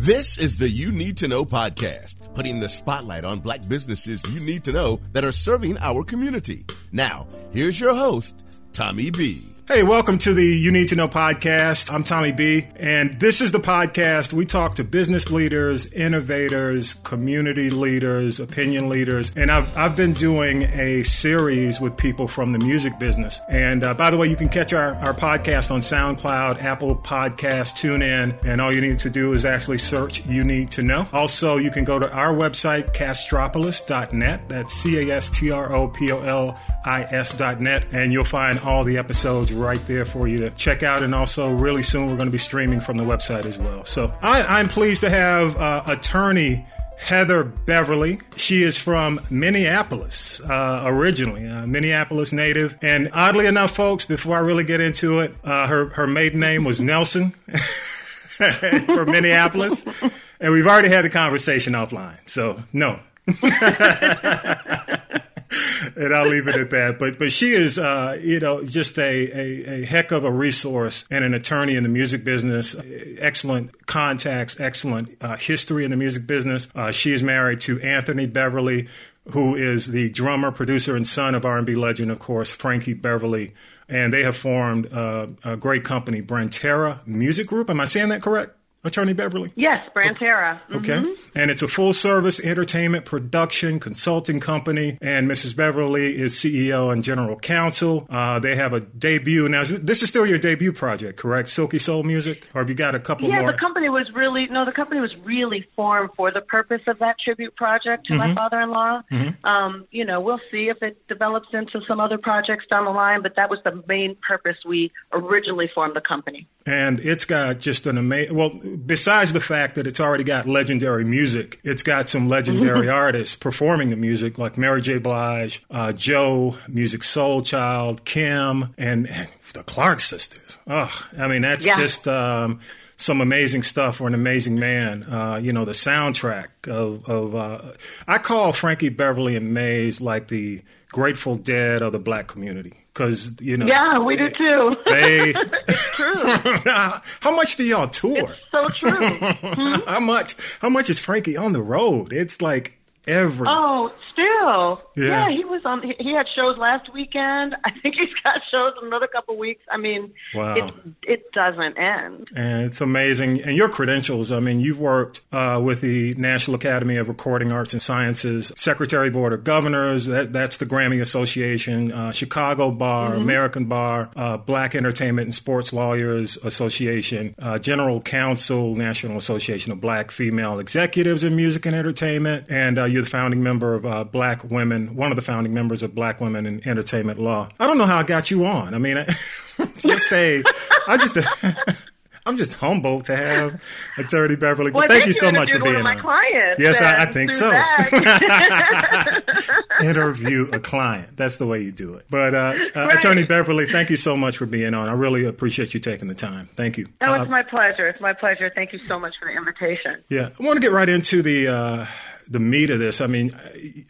This is the You Need to Know podcast, putting the spotlight on black businesses you need to know that are serving our community. Now, here's your host, Tommy B. Hey, welcome to the You Need to Know podcast. I'm Tommy B, and this is the podcast we talk to business leaders, innovators, community leaders, opinion leaders, and I've, I've been doing a series with people from the music business. And uh, by the way, you can catch our, our podcast on SoundCloud, Apple Podcast, TuneIn, and all you need to do is actually search You Need to Know. Also, you can go to our website, castropolis.net. That's C A S T R O P O L I S.net, and you'll find all the episodes right there for you to check out. And also, really soon, we're going to be streaming from the website as well. So I, am pleased to have uh, attorney. Heather Beverly. She is from Minneapolis uh, originally, Minneapolis native. And oddly enough, folks, before I really get into it, uh, her her maiden name was Nelson from Minneapolis, and we've already had the conversation offline. So no. and I'll leave it at that. But but she is, uh, you know, just a, a, a, heck of a resource and an attorney in the music business. Excellent contacts, excellent uh, history in the music business. Uh, she is married to Anthony Beverly, who is the drummer, producer, and son of R&B legend, of course, Frankie Beverly. And they have formed uh, a great company, Brantera Music Group. Am I saying that correct? Attorney Beverly? Yes, Brantera. Okay. Mm-hmm. And it's a full service entertainment production consulting company. And Mrs. Beverly is CEO and general counsel. Uh, they have a debut. Now, this is still your debut project, correct? Silky Soul Music? Or have you got a couple yeah, more? Yeah, the company was really, no, the company was really formed for the purpose of that tribute project to mm-hmm. my father in law. Mm-hmm. Um, you know, we'll see if it develops into some other projects down the line, but that was the main purpose we originally formed the company. And it's got just an amazing, well, besides the fact that it's already got legendary music, it's got some legendary artists performing the music like Mary J. Blige, uh, Joe, Soul Child, Kem, and, and, the Clark sisters. Oh, I mean, that's yeah. just um, some amazing stuff for an amazing man. Uh, you know, the soundtrack of, of uh, I call Frankie Beverly and Maze like the Grateful Dead of the black community because you know. Yeah, we do too. They true. how much do y'all tour? It's so true. Hmm? how much? How much is Frankie on the road? It's like every. Oh, still. Yeah. yeah. he was on. He had shows last weekend. I think he's got shows in another couple weeks. I mean, wow. it it doesn't end. And it's amazing. And your credentials. I mean, you've worked uh, with the National Academy of Recording Arts and Sciences, Secretary Board of Governors. That, that's the Grammy Association, uh, Chicago Bar, mm-hmm. American Bar, uh, Black Entertainment and Sports Lawyers Association, uh, General Counsel, National Association of Black Female Executives in Music and Entertainment, and uh, you're the founding member of uh, Black Women, one of the founding members of Black Women in Entertainment Law. I don't know how I got you on. I mean, I, just a, I just. I'm just humbled to have Attorney Beverly. Well, thank you so much for being on. My clients yes, I, I, think so. Interview a client. That's the way you do it. But uh, uh, right. Attorney Beverly, thank you so much for being on. I really appreciate you taking the time. Thank you. Oh, it's uh, my pleasure. It's my pleasure. Thank you so much for the invitation. Yeah, I want to get right into the uh, the meat of this. I mean,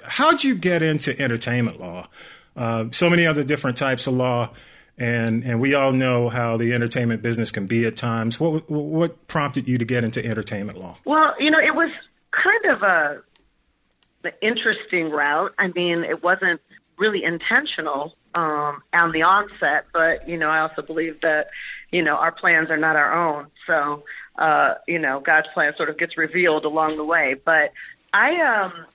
how'd you get into entertainment law? Uh, so many other different types of law, and and we all know how the entertainment business can be at times. What what prompted you to get into entertainment law? Well, you know, it was kind of a an interesting route. I mean, it wasn't really intentional um, on the onset, but you know, I also believe that you know our plans are not our own. So uh, you know, God's plan sort of gets revealed along the way. But I um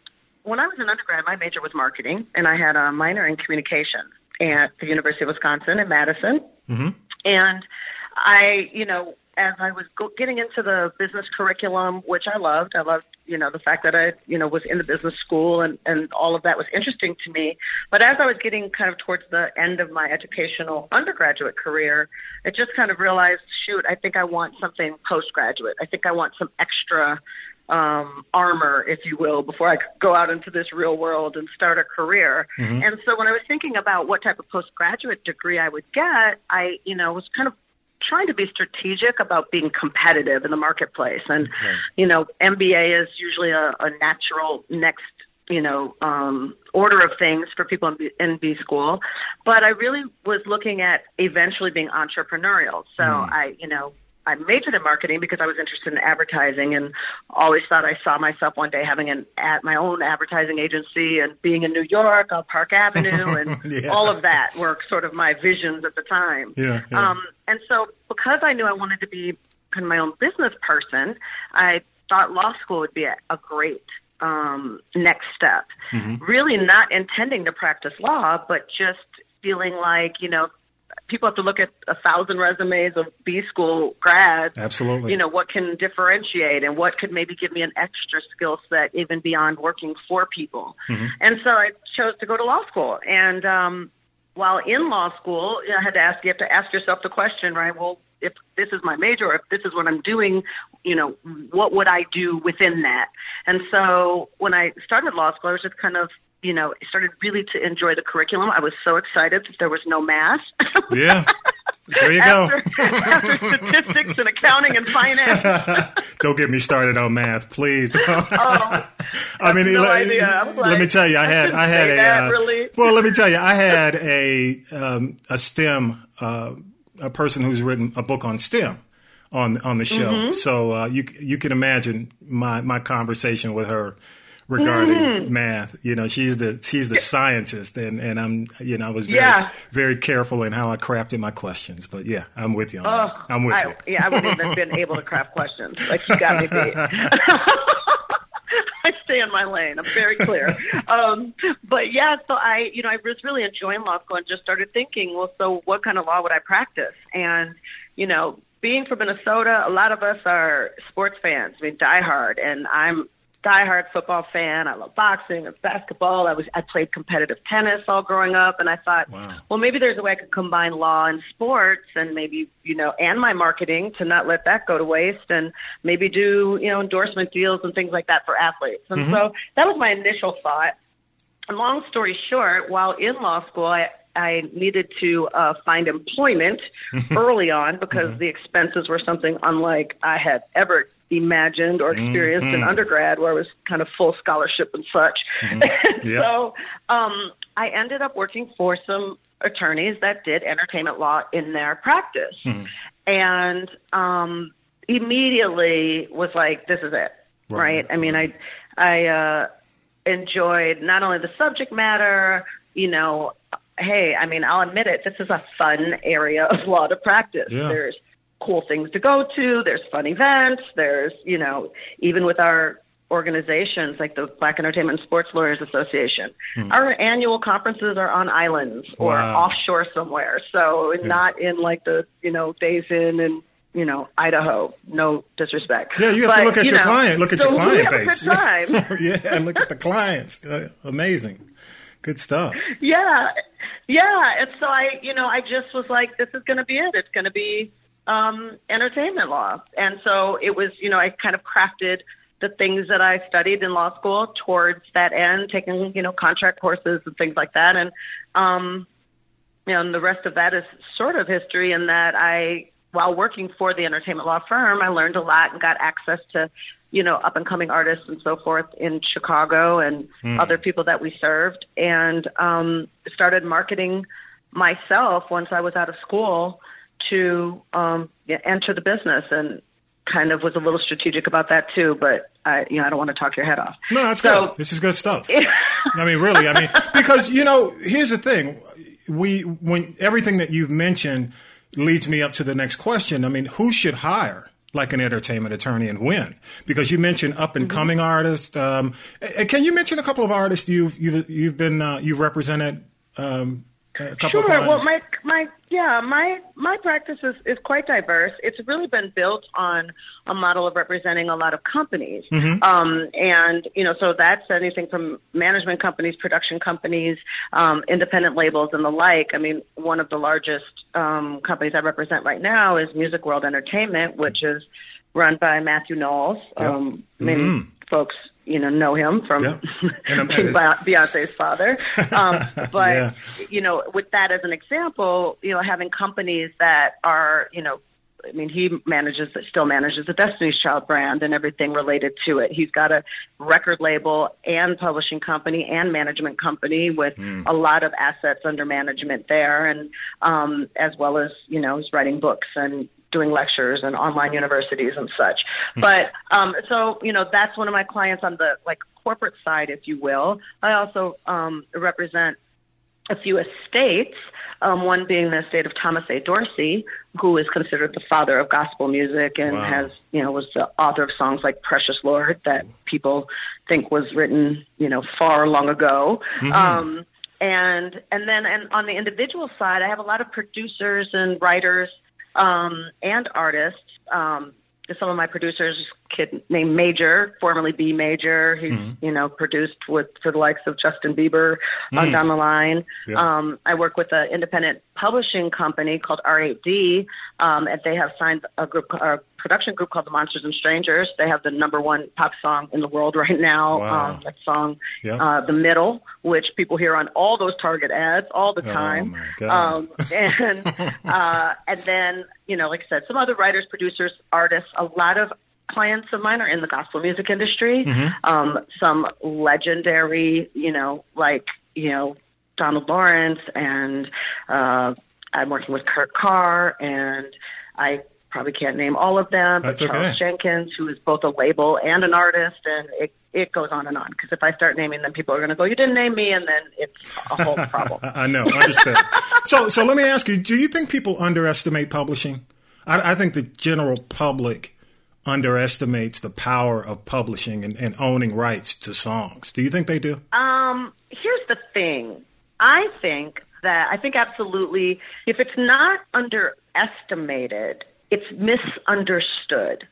when I was an undergrad, my major was marketing, and I had a minor in communication at the University of Wisconsin in Madison. Mm-hmm. And I, you know, as I was go- getting into the business curriculum, which I loved, I loved, you know, the fact that I, you know, was in the business school and, and all of that was interesting to me. But as I was getting kind of towards the end of my educational undergraduate career, I just kind of realized, shoot, I think I want something postgraduate. I think I want some extra um, armor, if you will, before I could go out into this real world and start a career. Mm-hmm. And so when I was thinking about what type of postgraduate degree I would get, I, you know, was kind of trying to be strategic about being competitive in the marketplace. And, okay. you know, MBA is usually a, a natural next you know um, order of things for people in B, in B school, but I really was looking at eventually being entrepreneurial. So mm. I, you know, I majored in marketing because I was interested in advertising and always thought I saw myself one day having an at my own advertising agency and being in New York on Park Avenue and Yeah. all of that were sort of my visions at the time. Yeah, yeah. Um, and so because I knew I wanted to be kind of my own business person, I thought law school would be a, a great um, next step. Mm-hmm. Really not intending to practice law, but just feeling like, you know, people have to look at a thousand resumes of B school grads. Absolutely. You know, what can differentiate and what could maybe give me an extra skill set even beyond working for people. Mm-hmm. And so I chose to go to law school. And um, while in law school, you know, I had to ask, you have to ask yourself the question, right? Well, if this is my major, or if this is what I'm doing, you know, what would I do within that? And so when I started law school, I was just kind of, you know, started really to enjoy the curriculum. I was so excited that there was no math. yeah. There you go. after, after statistics and accounting and finance. Don't get me started on math, please. Oh, I mean, no let. I let me tell you, I I had, shouldn't I had a, that, uh, really. well, let me tell you, I had a, um, a STEM, uh, a person who's written a book on STEM on, on the show. Mm-hmm. So, uh, you, you can imagine my, my conversation with her regarding Mm-hmm. math. You know, she's the, she's the scientist and, and I'm, you know, I was very, Yeah. very careful in how I crafted my questions, but yeah, I'm with you on that. Oh, I'm with I, you. Yeah, I wouldn't even have been able to craft questions. Like you got me beat. I stay in my lane. I'm very clear. Um, but yeah, so I, you know, I was really enjoying law school and just started thinking, well, so what kind of law would I practice? And, you know, being from Minnesota, a lot of us are sports fans. I mean, diehard, and I'm diehard football fan. I love boxing and basketball. I was I played competitive tennis all growing up, and I thought, Wow. well, maybe there's a way I could combine law and sports, and maybe you know, and my marketing to not let that go to waste, and maybe do you know endorsement deals and things like that for athletes. And so that was my initial thought. And long story short, while in law school, I I needed to uh, find employment early on because the expenses were something unlike I had ever imagined or experienced in undergrad, where it was kind of full scholarship and such. Yeah. so um, I ended up working for some attorneys that did entertainment law in their practice, and um, immediately was like, "This is it." Right. Right? I mean, I I uh, enjoyed not only the subject matter, you know. Hey, I mean, I'll admit it. This is a fun area of law to practice. Yeah. There's cool things to go to. There's fun events. There's, you know, even with our organizations like the Black Entertainment and Sports Lawyers Association, our annual conferences are on islands or Hmm. Wow. offshore somewhere. So not in like the, you know, days in and you know, Idaho. No disrespect. Yeah, you have But, to look at you your know, client. Look at so your client base. time. yeah, and look at the clients. Uh, amazing, good stuff. Yeah, yeah. And so I, you know, I just was like, this is going to be it. It's going to be um, entertainment law. And so it was, you know, I kind of crafted the things that I studied in law school towards that end, taking, you know, contract courses and things like that. And, um, you know, and the rest of that is sort of history in that I, while working for the entertainment law firm, I learned a lot and got access to, you know, up and coming artists and so forth in Chicago and other people that we served and um, started marketing myself once I was out of school to um, enter the business and kind of was a little strategic about that too, but I, you know, I don't want to talk your head off. No, that's So- good. This is good stuff. I mean, really. I mean, because you know, here's the thing: we when everything that you've mentioned leads me up to the next question. I mean, who should hire like an entertainment attorney and when? Because you mentioned up and coming Mm-hmm. artists. Um, can you mention a couple of artists you've you've you've been uh, you represented? Um, Sure. of Well, my my yeah, my my practice is, is quite diverse. It's really been built on a model of representing a lot of companies, Mm-hmm. um, and you know, so that's anything from management companies, production companies, um, independent labels, and the like. I mean, one of the largest um, companies I represent right now is Music World Entertainment, which is run by Matthew Knowles. Yep. Um, many folks, you know, know him from Yeah. Being Beyonce's father. Um, but Yeah. you know, with that as an example, you know, having companies that are, you know, I mean, he manages, still manages the Destiny's Child brand and everything related to it. He's got a record label and publishing company and management company with a lot of assets under management there, and um, as well as you know, he's writing books and doing lectures and online universities and such. But um, so you know, that's one of my clients on the like corporate side, if you will. I also um, represent a few estates, um, one being the estate of Thomas A. Dorsey, who is considered the father of gospel music and Wow. has, you know, was the author of songs like Precious Lord that people think was written, you know, far long ago. Um, and and then and on the individual side, I have a lot of producers and writers um, and artists. Um, some of my producers, kid named Major, formerly B Major, he's you know produced with for the likes of Justin Bieber on down the line. Yeah. Um, I work with an independent publishing company called R8D, um, and they have signed a group, a production group called the Monsters and Strangerz. They have the number one pop song in the world right now. Wow. Um, that song, uh, "The Middle," which people hear on all those Target ads all the Oh, time. God. Um, and uh, and then you know, like I said, some other writers, producers, artists. A lot of clients of mine are in the gospel music industry. Mm-hmm. Um, some legendary, you know, like you know, Donald Lawrence, and uh, I'm working with Kurt Carr, and I probably can't name all of them, but That's Charles okay. Jenkins, who is both a label and an artist, and it it goes on and on. Because if I start naming them, people are going to go, "You didn't name me," and then it's a whole problem. I know, understood. so, so let me ask you: Do you think people underestimate publishing? I, I think the general public underestimates the power of publishing and, and owning rights to songs. Do you think they do? Um, here's the thing. I think that I think absolutely if it's not underestimated, it's misunderstood.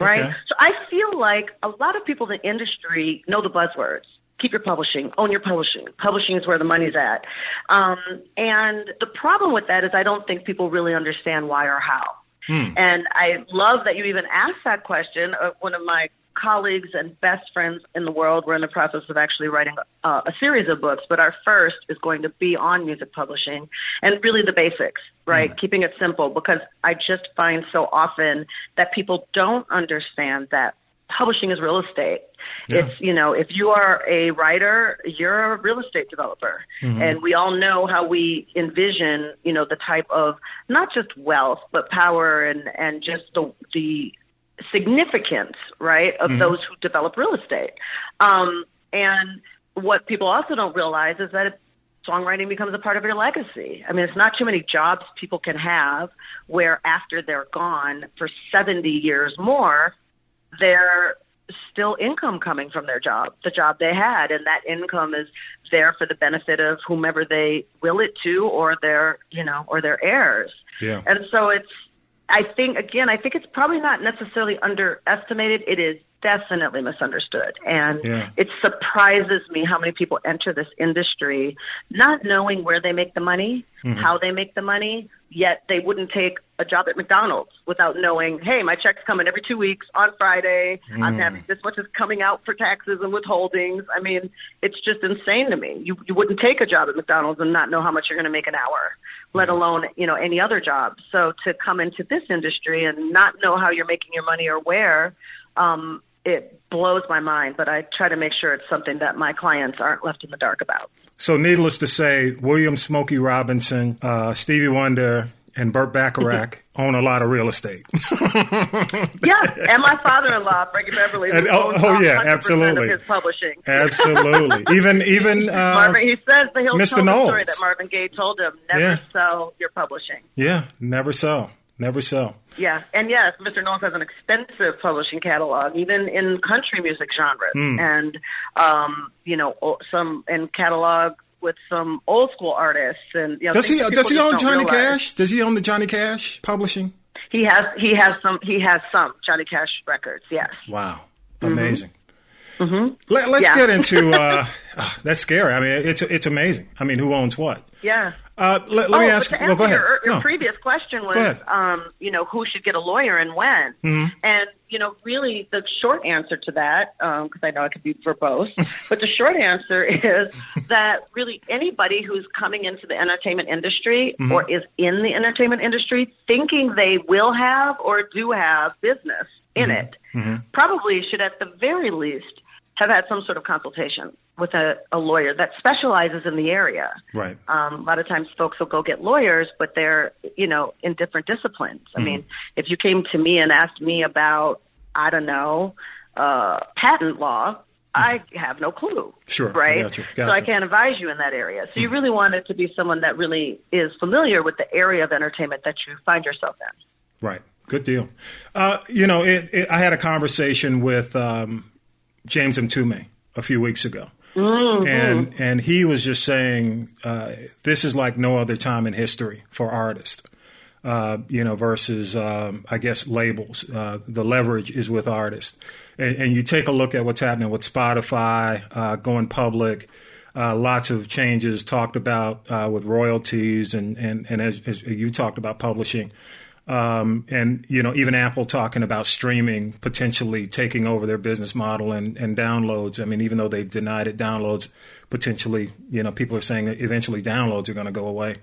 Right? okay. So I feel like a lot of people in the industry know the buzzwords. Keep your publishing, own your publishing. Publishing is where the money's at. Um, and the problem with that is I don't think people really understand why or how. And I love that you even asked that question. Uh, one of my colleagues and best friends in the world, we're in the process of actually writing uh, a series of books, but our first is going to be on music publishing and really the basics, right? Keeping it simple because I just find so often that people don't understand that publishing is real estate. Yeah. It's, you know, if you are a writer, you're a real estate developer. And we all know how we envision, you know, the type of not just wealth, but power and, and just the, the significance, right, of those who develop real estate. Um, and what people also don't realize is that it, songwriting becomes a part of your legacy. I mean, it's not too many jobs people can have where after they're gone for 70 years more, they're still income coming from their job, the job they had, and that income is there for the benefit of whomever they will it to or their, you know, or their heirs. Yeah. And so it's I think again, I think it's probably not necessarily underestimated. It is definitely misunderstood. And Yeah. it surprises me how many people enter this industry not knowing where they make the money, mm-hmm. how they make the money, yet they wouldn't take a job at McDonald's without knowing, hey, my check's coming every two weeks on Friday. I'm mm. having this much is coming out for taxes and withholdings. I mean, it's just insane to me. You you wouldn't take a job at McDonald's and not know how much you're going to make an hour, let alone you know any other job. So to come into this industry and not know how you're making your money or where, um, it blows my mind. But I try to make sure it's something that my clients aren't left in the dark about. So, needless to say, William Smokey Robinson, uh, Stevie Wonder, and Burt Bacharach own a lot of real estate. Yeah, and my father-in-law, Frankie Beverly, And- oh- owns oh, yeah, absolutely. his publishing. Absolutely. even even uh, Marvin, he says that he'll Mr. tell the story that Marvin Gaye told him: never Yeah. sell your publishing. yeah, never sell, never sell. Yeah, and yes, Mr. Knowles has an extensive publishing catalog, even in country music genres, Hmm. and um, you know, some and catalog with some old school artists. And you know, Does he does he own Johnny realize. Cash? Does he own the Johnny Cash publishing? He has he has some he has some Johnny Cash records. Yes. Wow, amazing. Let, us Yeah. get into uh, ah, that's scary. I mean, it's it's amazing. I mean, who owns what? Yeah. Uh, let, let oh, me ask. Well, go ahead. Your, your No. previous question was, um, you know, who should get a lawyer and when? Mm-hmm. And you know, really, the short answer to that, because I know it could be verbose, but the short answer is that really anybody who's coming into the entertainment industry Mm-hmm. or is in the entertainment industry, thinking they will have or do have business in Mm-hmm. it, probably should at the very least have had some sort of consultation with a, a lawyer that specializes in the area. Right. Um, a lot of times folks will go get lawyers, but they're, you know, in different disciplines. I Mhm. mean, if you came to me and asked me about, I don't know, uh, patent law, I have no clue. Sure. Right? Gotcha. Gotcha. So I can't advise you in that area. So you really want it to be someone that really is familiar with the area of entertainment that you find yourself in. Right. Good deal. Uh, you know, it, it, I had a conversation with um, James Mtume a few weeks ago. And and he was just saying uh, this is like no other time in history for artists, uh, you know, versus um, I guess labels. Uh, the leverage is with artists, and, and you take a look at what's happening with Spotify uh, going public. Uh, lots of changes talked about uh, with royalties, and and and as, as you talked about publishing. Um, and you know, even Apple talking about streaming potentially taking over their business model and, and downloads. I mean, even though they've denied it, downloads potentially. You know, people are saying eventually downloads are going to go away.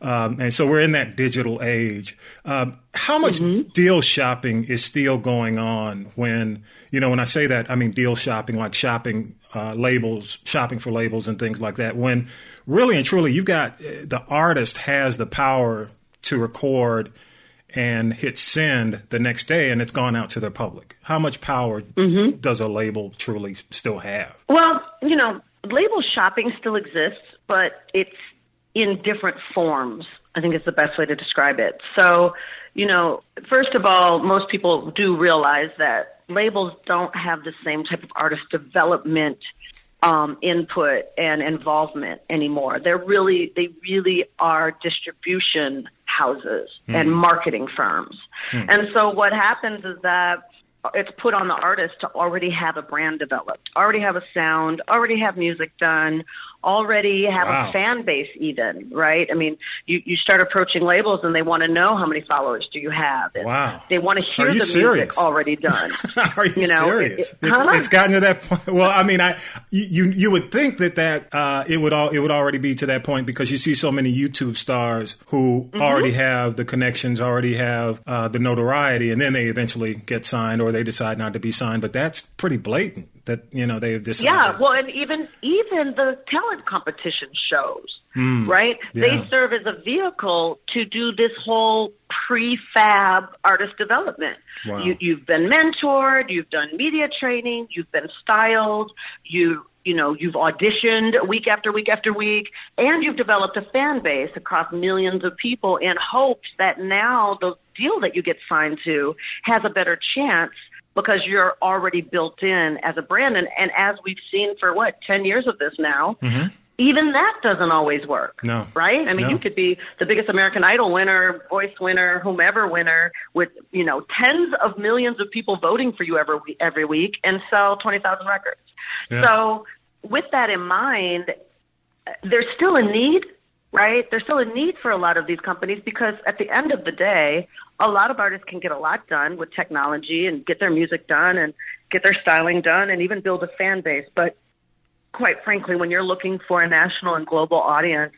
Um, and so we're in that digital age. Um, how much deal shopping is still going on when, you know, when I say that, I mean deal shopping, like shopping uh, labels, shopping for labels and things like that. When really and truly you've got uh, the artist has the power to record and hit send the next day and it's gone out to the public. How much power mm-hmm. does a label truly still have? Well, you know, label shopping still exists, but it's in different forms. I think is the best way to describe it. So, you know, first of all, most people do realize that labels don't have the same type of artist development um, input and involvement anymore. They're really, they really are distribution houses and marketing firms. And so what happens is that it's put on the artist to already have a brand developed, already have a sound, already have music done, already have Wow. a fan base even, right? I mean, you, you start approaching labels and they want to know how many followers do you have. And Wow. They want to hear the serious? music already done. Are you, You know, serious? it- it- it's, it's gotten to that point. Well, I mean, I you you would think that that uh, it would all it would already be to that point because you see so many YouTube stars who Mm-hmm. already have the connections, already have uh, the notoriety, and then they eventually get signed or they decide not to be signed. But that's pretty blatant that you know they've decided. Yeah, well, and even even the talent competition shows, hmm. right? yeah. They serve as a vehicle to do this whole prefab artist development. Wow. You, you've been mentored, you've done media training, you've been styled, you you know you've auditioned week after week after week, and you've developed a fan base across millions of people in hopes that now the deal that you get signed to has a better chance because you're already built in as a brand. And, and as we've seen for what, 10 years of this now, mm-hmm. even that doesn't always work. No. Right? I mean, No. you could be the biggest American Idol winner, voice winner, whomever winner with, you know, tens of millions of people voting for you every, every week and sell 20,000 records. Yeah. So with that in mind, there's still a need, right? There's still a need for a lot of these companies because at the end of the day, a lot of artists can get a lot done with technology and get their music done and get their styling done and even build a fan base. But quite frankly, when you're looking for a national and global audience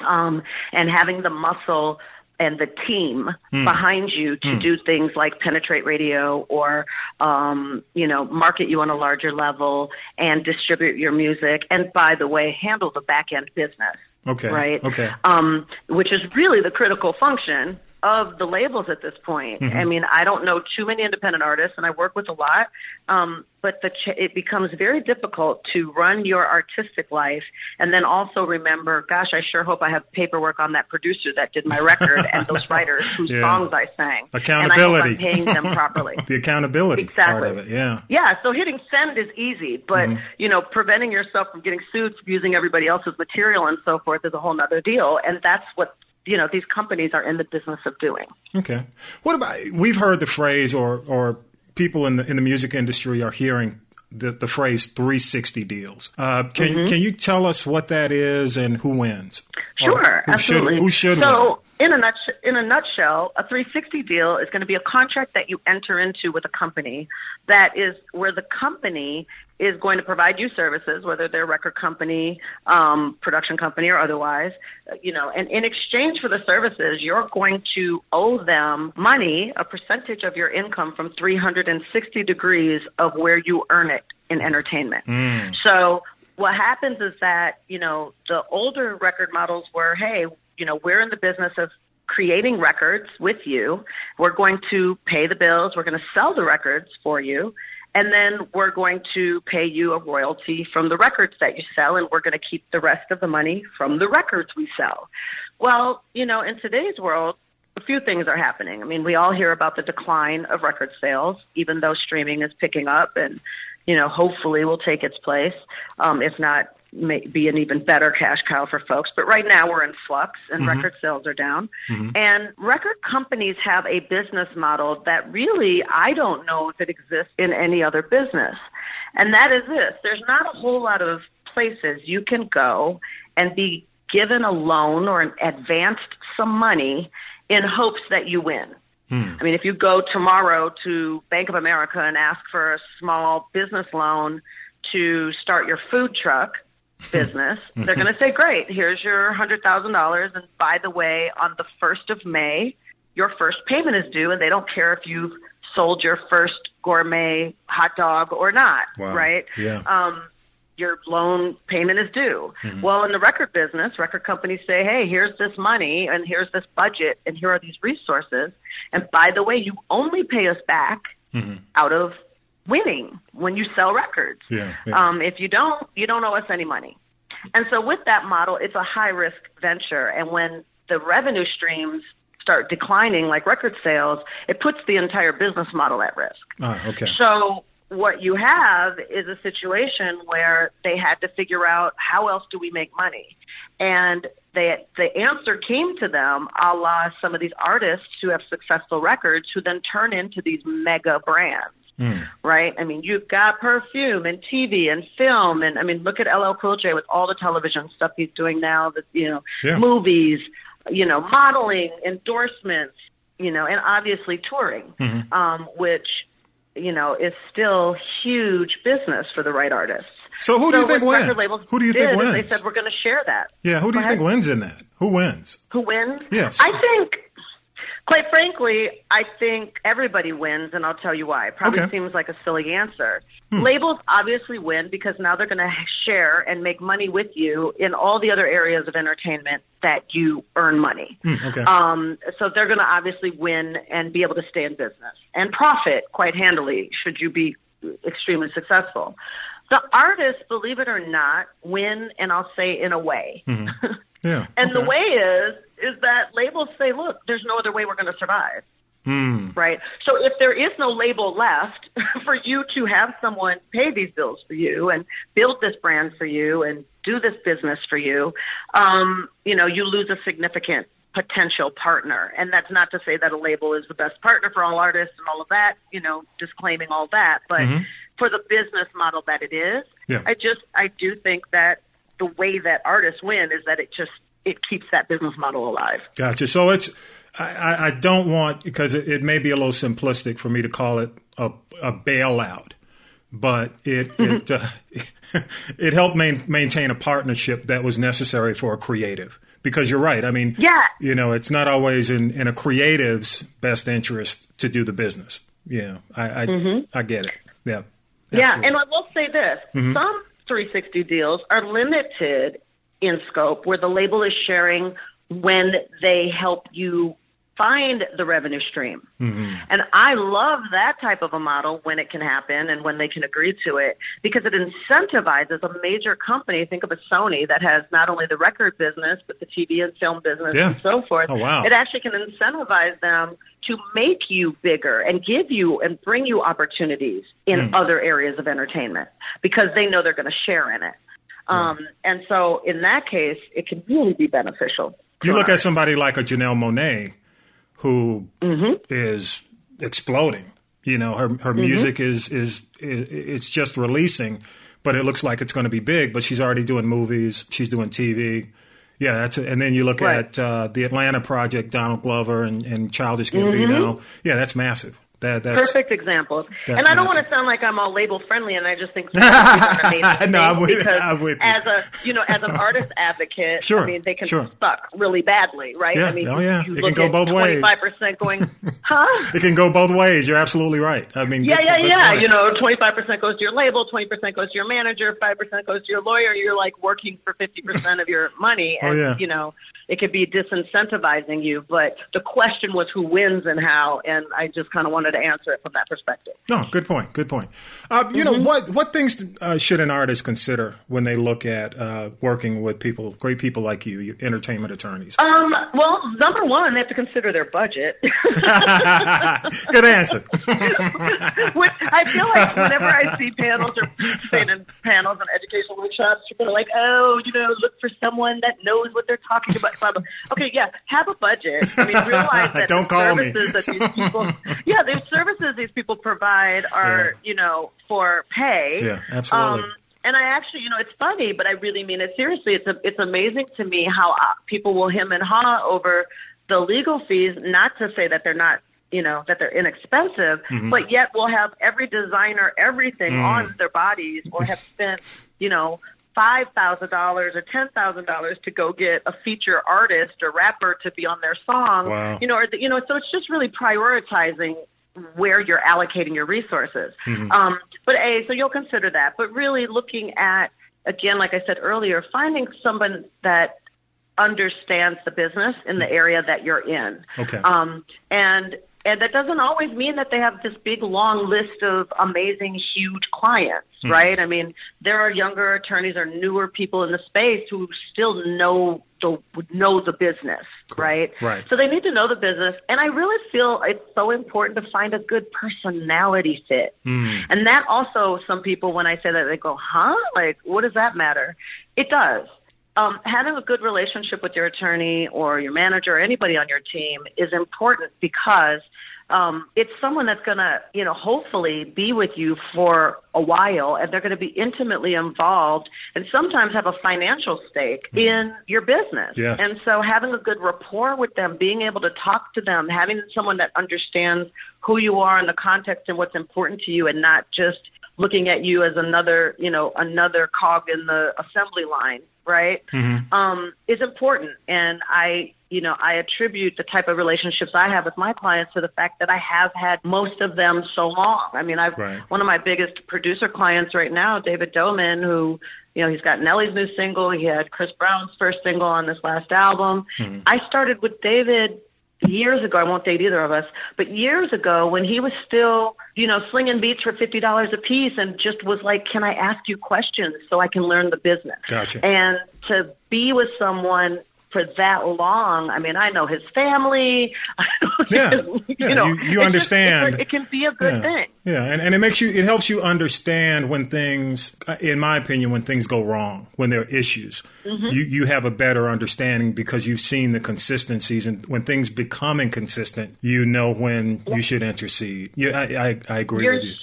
um, and having the muscle and the team behind you to do things like penetrate radio or um, you know market you on a larger level and distribute your music and by the way handle the back end business Okay. right Okay. um, which is really the critical function of the labels at this point. Mm-hmm. I mean, I don't know too many independent artists, and I work with a lot, um, but the ch- it becomes very difficult to run your artistic life and then also remember, gosh, I sure hope I have paperwork on that producer that did my record and those writers whose Yeah. songs I sang. Accountability. And I I'm paying them properly. The accountability part of it. Yeah. Yeah, so hitting send is easy, but Mm-hmm. you know, preventing yourself from getting sued for using everybody else's material and so forth is a whole other deal. And that's what you know these companies are in the business of doing. Okay. What about we've heard the phrase or or people in the in the music industry are hearing the, the phrase 360 deals. Uh, can Mm-hmm. can you tell us what that is and who wins? Sure, who absolutely. Should, who should so, win? In a nutshell, in a nutshell, a 360 deal is going to be a contract that you enter into with a company that is where the company is going to provide you services, whether they're a record company, um, production company, or otherwise. uh, You know, and in exchange for the services, you're going to owe them money, a percentage of your income from 360 degrees of where you earn it in entertainment. So what happens is that, you know, the older record models were, hey, you know, we're in the business of creating records with you. We're going to pay the bills. We're going to sell the records for you. And then we're going to pay you a royalty from the records that you sell, and we're going to keep the rest of the money from the records we sell. Well, you know, in today's world, a few things are happening. I mean, we all hear about the decline of record sales, even though streaming is picking up and, you know, hopefully will take its place, um, if not may be an even better cash cow for folks. But right now we're in flux and mm-hmm. record sales are down. Mm-hmm. And record companies have a business model that really I don't know if it exists in any other business. And that is this. There's not a whole lot of places you can go and be given a loan or an advanced some money in hopes that you win. Hmm. I mean, if you go tomorrow to Bank of America and ask for a small business loan to start your food truck business, mm-hmm. they're going to say, "Great, here's your hundred thousand dollars, and by the way, on the first of May, your first payment is due, and they don't care if you've sold your first gourmet hot dog or not, Wow. right? Yeah. Um, your loan payment is due. Mm-hmm. Well, in the record business, record companies say, hey, here's this money and here's this budget and here are these resources. And by the way, you only pay us back mm-hmm. out of winning when you sell records. Yeah, yeah. Um, if you don't, you don't owe us any money. And so with that model, it's a high risk venture. And when the revenue streams start declining like record sales, it puts the entire business model at risk. Ah, okay. So what you have is a situation where they had to figure out how else do we make money, and they, the answer came to them a la some of these artists who have successful records who then turn into these mega brands. Right? I mean, you've got perfume and TV and film, and I mean, look at LL Cool J with all the television stuff he's doing now. The you know, Yeah. movies, you know, modeling, endorsements, you know, and obviously touring, um, which you know is still huge business for the right artists. So who do you think wins? Who do you think wins? They said we're going to share that. yeah, who do you think wins in that? Who wins? Who wins? Yes. I think, quite frankly, I think everybody wins, and I'll tell you why. It probably Okay. seems like a silly answer. Hmm. Labels obviously win because now they're going to share and make money with you in all the other areas of entertainment that you earn money. Hmm, okay. Um, so they're going to obviously win and be able to stay in business and profit quite handily should you be extremely successful. The artists, believe it or not, win, and I'll say in a way. Mm-hmm. Yeah. And the way is is that labels say, look, there's no other way we're going to survive. Hmm. Right. So if there is no label left for you to have someone pay these bills for you and build this brand for you and do this business for you, um, you know, you lose a significant potential partner. And that's not to say that a label is the best partner for all artists and all of that, you know, disclaiming all that. But for the business model that it is, Yeah. I just I do think that the way that artists win is that it just it keeps that business model alive. Gotcha. So it's I, I- don't want because it, it may be a little simplistic for me to call it a, a bailout, but it it mm-hmm. uh, it helped main, maintain a partnership that was necessary for a creative. Because you're right. I mean, Yeah. you know, it's not always in, in a creative's best interest to do the business. Yeah, I I, mm-hmm. I get it. Yeah. Yeah, and I will say this: mm-hmm. some 360 deals are limited in scope, where the label is sharing when they help you find the revenue stream. And I love that type of a model when it can happen and when they can agree to it because it incentivizes a major company. Think of a Sony that has not only the record business, but the TV and film business Yeah. and so forth. Oh, wow. It actually can incentivize them to make you bigger and give you and bring you opportunities in Hmm. other areas of entertainment because they know they're going to share in it. Um, and so in that case, it can really be beneficial. You look at somebody like a Janelle Monáe, who Mm-hmm. is exploding. You know, her her music is, is is it's just releasing, but it looks like it's going to be big. But she's already doing movies. She's doing TV. Yeah, that's it. And then you look Right. at uh, the Atlanta project, Donald Glover and, and Childish Mm-hmm. Gambino. Yeah, that's massive. That, that's, Perfect examples. And I don't want to sound like I'm all label friendly, and I just think these are amazing No, I'm with- because I'm with you. as a you know as an artist advocate, Sure, I mean they can sure. suck really badly, right? Yeah, I mean, oh, yeah. you It can look go at both ways. 25% going, huh? It can go both ways. You're absolutely right. I mean, Yeah, yeah, yeah. point. You know, 25% goes to your label, 20% goes to your manager, 5% goes to your lawyer. You're like working for 50% of your money. Oh, And, yeah. you know, it could be disincentivizing you. But the question was who wins and how. And I just kind of wanted to answer it from that perspective. No, good point. Good point. Uh, you Mm-hmm. know what? What things uh, should an artist consider when they look at uh, working with people, great people like you, entertainment attorneys? Um, well, number one, they have to consider their budget. good answer. When- I feel like whenever I see panels or in panels and educational workshops, people are like, oh, you know, look for someone that knows what they're talking about. Okay, yeah, have a budget. I mean, realize that Don't call me. that these people, yeah, the services these people provide are, you know, for pay. Yeah, absolutely. Um, and I actually, you know, it's funny, but I really mean it seriously. It's a, it's amazing to me how uh, people will hem and haw over the legal fees. Not to say that they're not, you know, that they're inexpensive, Mm-hmm. but yet will have every designer everything Mm. on their bodies, or have spent, you know, five thousand dollars or ten thousand dollars to go get a feature artist or rapper to be on their song. Wow. You know, or the, you know, so it's just really prioritizing where you're allocating your resources. Mm-hmm. Um, but a, so you'll consider that. But really looking at again, like I said earlier, finding someone that understands the business in the area that you're in. Okay. Um, and and that doesn't always mean that they have this big long list of amazing huge clients, Hmm. right? I mean, there are younger attorneys or newer people in the space who still know the know the business, right? Right. So they need to know the business, and I really feel it's so important to find a good personality fit. Mm. And that also, some people, when I say that, they go, huh? Like, what does that matter? It does. Um, having a good relationship with your attorney or your manager or anybody on your team is important because um, it's someone that's going to, you know, hopefully be with you for a while and they're going to be intimately involved and sometimes have a financial stake in your business. Yes. And so having a good rapport with them, being able to talk to them, having someone that understands who you are in the context and what's important to you and not just looking at you as another, you know, another cog in the assembly line, right? Um, is important. And I, you know, I attribute the type of relationships I have with my clients to the fact that I have had most of them so long. I mean, I've Right. one of my biggest producer clients right now, David Doman, who, you know, he's got Nelly's new single. He had Chris Brown's first single on this last album. I started with David years ago. I won't date either of us, but years ago when he was still, you know, slinging beats for fifty dollars a piece, and just was like, "Can I ask you questions so I can learn the business?" Gotcha. And to be with someone for that long, I mean, I know his family. Yeah. you Yeah, know, you- you just- understand. it's it can be a good yeah. thing. Yeah, and, and it makes you, it helps you understand when things, uh, in my opinion, when things go wrong, when there are issues. Mm-hmm. You, you have a better understanding because you've seen the consistencies. And when things become inconsistent, you know when you should intercede. Yeah, I, I, I agree You're with you.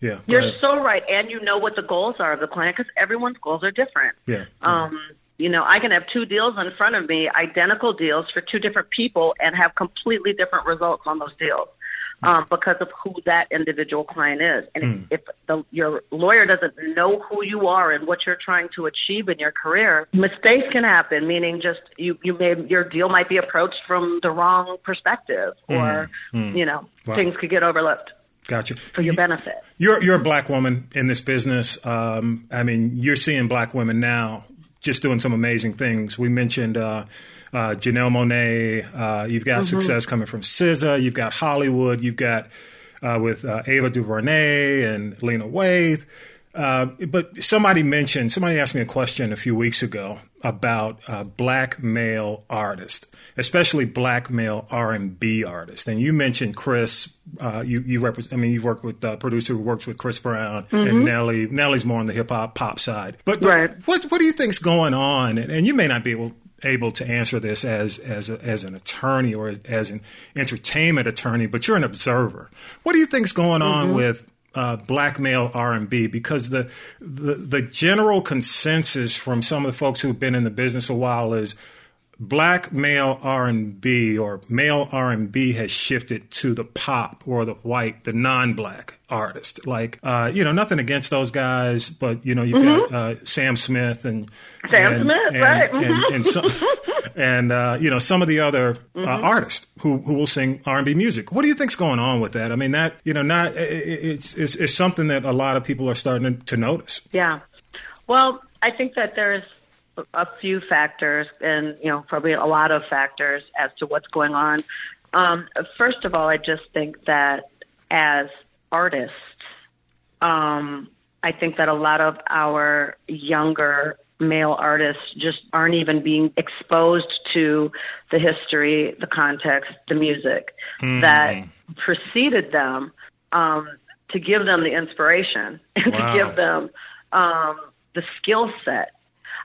Yeah. You're ahead. so right, and you know what the goals are of the client because everyone's goals are different. Yeah. Um, you know, I can have two deals in front of me, identical deals for two different people, and have completely different results on those deals um, because of who that individual client is. And if, if the, your lawyer doesn't know who you are and what you're trying to achieve in your career, mistakes can happen. Meaning, just you, you may your deal might be approached from the wrong perspective, or you know, Wow. things could get overlooked Gotcha. for your benefit. You're you're a black woman in this business. Um, I mean, you're seeing black women now just doing some amazing things. We mentioned uh, uh, Janelle Monáe. Uh, you've got success coming from SZA. You've got Hollywood. You've got uh, with uh, Ava DuVernay and Lena Waithe. Uh, but somebody mentioned, somebody asked me a question a few weeks ago about uh, black male artists, especially black male R and B artists. And you mentioned Chris. Uh, you you represent. I mean, you work with a producer who works with Chris Brown and Nelly. Nelly's more on the hip hop pop side. But, but Right. what what do you think's going on? And, and you may not be able able to answer this as as a, as an attorney or as, as an entertainment attorney, but you're an observer. What do you think's going on with uh, black male R and B? Because the, the the general consensus from some of the folks who've been in the business a while is black male R&B or male R&B has shifted to the pop or the white, the non-black artist. Like, uh, you know, nothing against those guys, but you know, you've mm-hmm. got uh, Sam Smith and Sam and, Smith, and, right? And, mm-hmm. and, some, and uh, you know, some of the other uh, mm-hmm. artists who who will sing R&B music. What do you think's going on with that? I mean, that you know, not it's it's, it's something that a lot of people are starting to notice. Yeah. Well, I think that there's a few factors, and you know, probably a lot of factors as to what's going on. Um, first of all, I just think that as artists, um, I think that a lot of our younger male artists just aren't even being exposed to the history, the context, the music mm. that preceded them um, to give them the inspiration and wow. to give them um, the skill set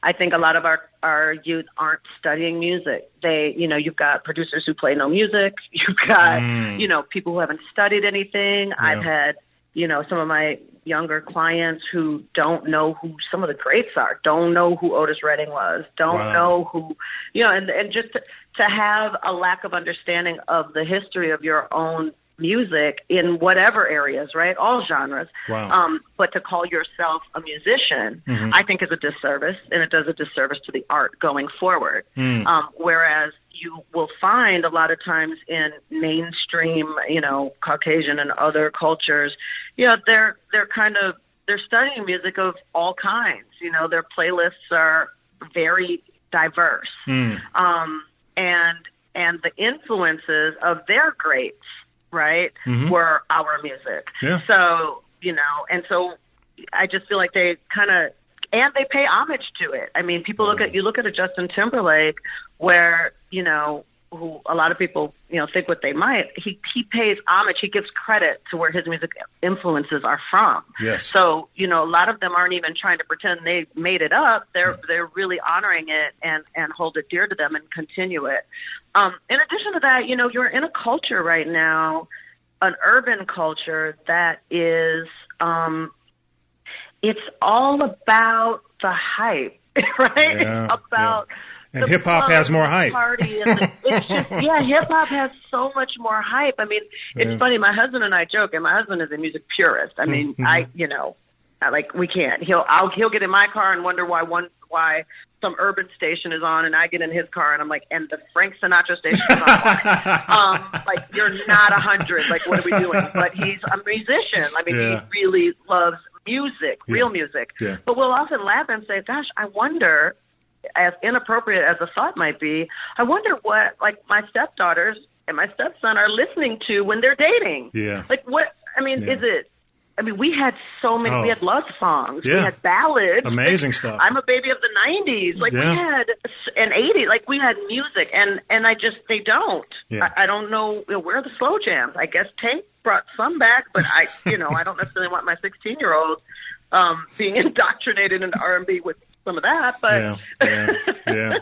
I think a lot of our our youth aren't studying music. They, you know, you've got producers who play no music. You've got, mm. you know, people who haven't studied anything. Yeah. I've had, you know, some of my younger clients who don't know who some of the greats are, don't know who Otis Redding was, don't wow. know who, you know, and and just to, to have a lack of understanding of the history of your own music in whatever areas, right? All genres. Wow. Um, but to call yourself a musician, mm-hmm. I think is a disservice, and it does a disservice to the art going forward. Mm. Um, whereas you will find a lot of times in mainstream, you know, Caucasian and other cultures, you know, they're they're kind of they're studying music of all kinds. You know, their playlists are very diverse. Mm. Um, and and the influences of their greats right, mm-hmm. were our music. Yeah. So, you know, and so I just feel like they kind of, and they pay homage to it. I mean, people look at, you look at a Justin Timberlake where, you know, who a lot of people you know think what they might he he pays homage he gives credit to where his music influences are from. Yes. So you know a lot of them aren't even trying to pretend they made it up. They're they're really honoring it and and hold it dear to them and continue it. Um in addition to that you know you're in a culture right now an urban culture that is um it's all about the hype right? Yeah, about yeah and hip hop has more hype. Party and the, it's just yeah, hip hop has so much more hype. I mean, it's yeah. funny. My husband and I joke, and my husband is a music purist. I mean, mm-hmm. I you know, I, like we can't. He'll I'll he'll get in my car and wonder why one why some urban station is on, and I get in his car and I'm like, and the Frank Sinatra station is on. um, like you're not a hundred. Like what are we doing? But he's a musician. I mean, yeah. he really loves music, yeah. real music. Yeah. But we'll often laugh and say, "Gosh, I wonder as inappropriate as the thought might be, I wonder what like my stepdaughters and my stepson are listening to when they're dating. Yeah. Like what? I mean, yeah. is it? I mean, we had so many. Oh. We had love songs. Yeah. We had ballads. Amazing like, stuff. I'm a baby of the '90s. Like yeah. we had an '80s. Like we had music, and and I just they don't. Yeah. I, I don't know you know, where are the slow jams. I guess tape brought some back, but I you know I don't necessarily want my 16 year old um, being indoctrinated into R&B with some of that, but yeah, yeah, yeah.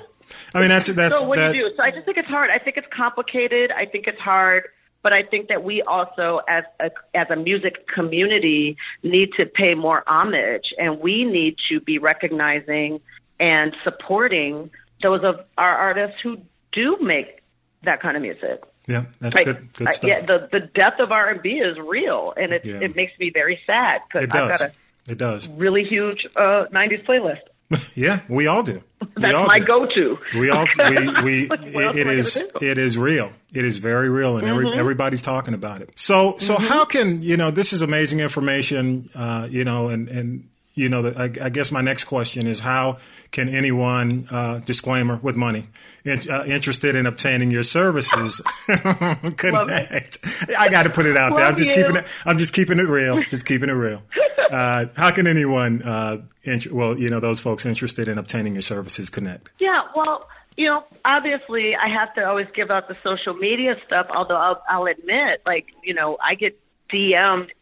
I mean, that's that's. So what that, do you do? So I just think it's hard. I think it's complicated. I think it's hard, but I think that we also, as a as a music community, need to pay more homage, and we need to be recognizing and supporting those of our artists who do make that kind of music. Yeah, that's like, good. Good stuff. Uh, yeah, the the death of R and B is real, and it yeah. it makes me very sad because I've got a it does really huge uh, '90s playlist. yeah, we all do. That's all my do. go-to. We all we, we it, it is it is real. It is very real, and mm-hmm. everybody's talking about it. So so mm-hmm. how can you know this is amazing information? Uh, you know, and and you know, I, I, guess my next question is how can anyone uh, disclaimer with money in, uh, interested in obtaining your services connect? I got to put it out there. I'm just you. keeping it. I'm just keeping it real. Just keeping it real. Uh, how can anyone, uh, int- well, you know, those folks interested in obtaining your services connect? Yeah, well, you know, obviously, I have to always give out the social media stuff. Although I'll, I'll admit, like, you know, I get DM'd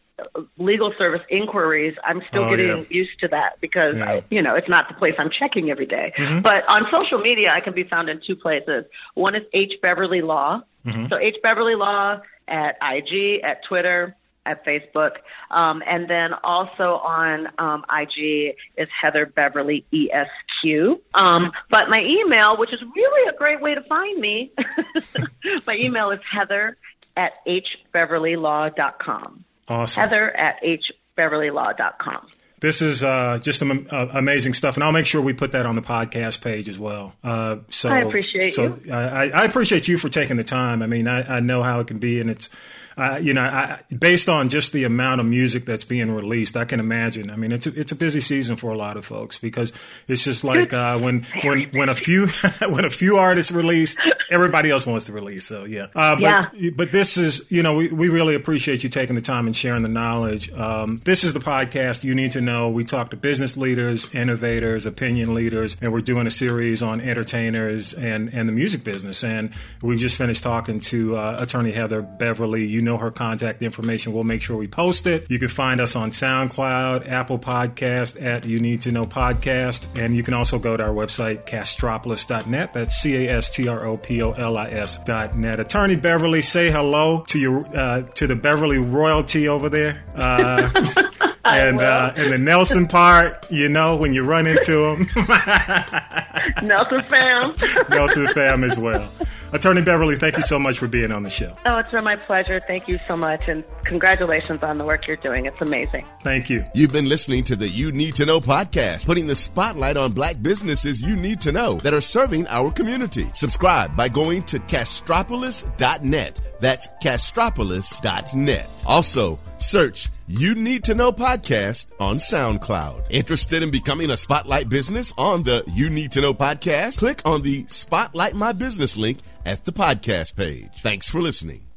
legal service inquiries, I'm still oh, getting yeah. used to that because yeah. I, you know it's not the place I'm checking every day. Mm-hmm. But on social media, I can be found in two places. One is H Beverly Law. Mm-hmm. So H Beverly Law at IG, at Twitter, at Facebook. Um, and then also on um, IG is Heather Beverly ESQ. Um, but my email, which is really a great way to find me, my email is heather at hbeverlylaw.com. Awesome. Heather at hbeverlylaw.com. This is uh, just am- uh, amazing stuff, and I'll make sure we put that on the podcast page as well. Uh, so I appreciate so you. I, I appreciate you for taking the time. I mean, I, I know how it can be, and it's uh, you know, I, based on just the amount of music that's being released, I can imagine. I mean, it's a, it's a busy season for a lot of folks because it's just like uh, when when when a few when a few artists release, everybody else wants to release. So yeah, uh, but Yeah. but this is you know we, we really appreciate you taking the time and sharing the knowledge. Um, this is the podcast you need to know. We talk to business leaders, innovators, opinion leaders, and we're doing a series on entertainers and and the music business. And we just finished talking to uh, Attorney Heather Beverly. You know her contact information. We'll make sure we post it. You can find us on SoundCloud, Apple Podcast at You Need to Know Podcast, and you can also go to our website castropolis.net. That's C A S T R O P O L I S dot net. Attorney Beverly, say hello to your uh, to the Beverly royalty over there. Uh, and uh, and the Nelson part, you know, when you run into him, Nelson fam. Nelson fam as well. Attorney Beverly, thank you so much for being on the show. oh, it's been my pleasure. Thank you so much. And congratulations on the work you're doing. It's amazing. Thank you. You've been listening to the You Need to Know podcast, putting the spotlight on black businesses you need to know that are serving our community. Subscribe by going to castropolis.net. That's castropolis.net. Also, search You Need to Know podcast on SoundCloud. Interested in becoming a Spotlight business on the You Need to Know podcast? Click on the Spotlight My Business link at the podcast page. Thanks for listening.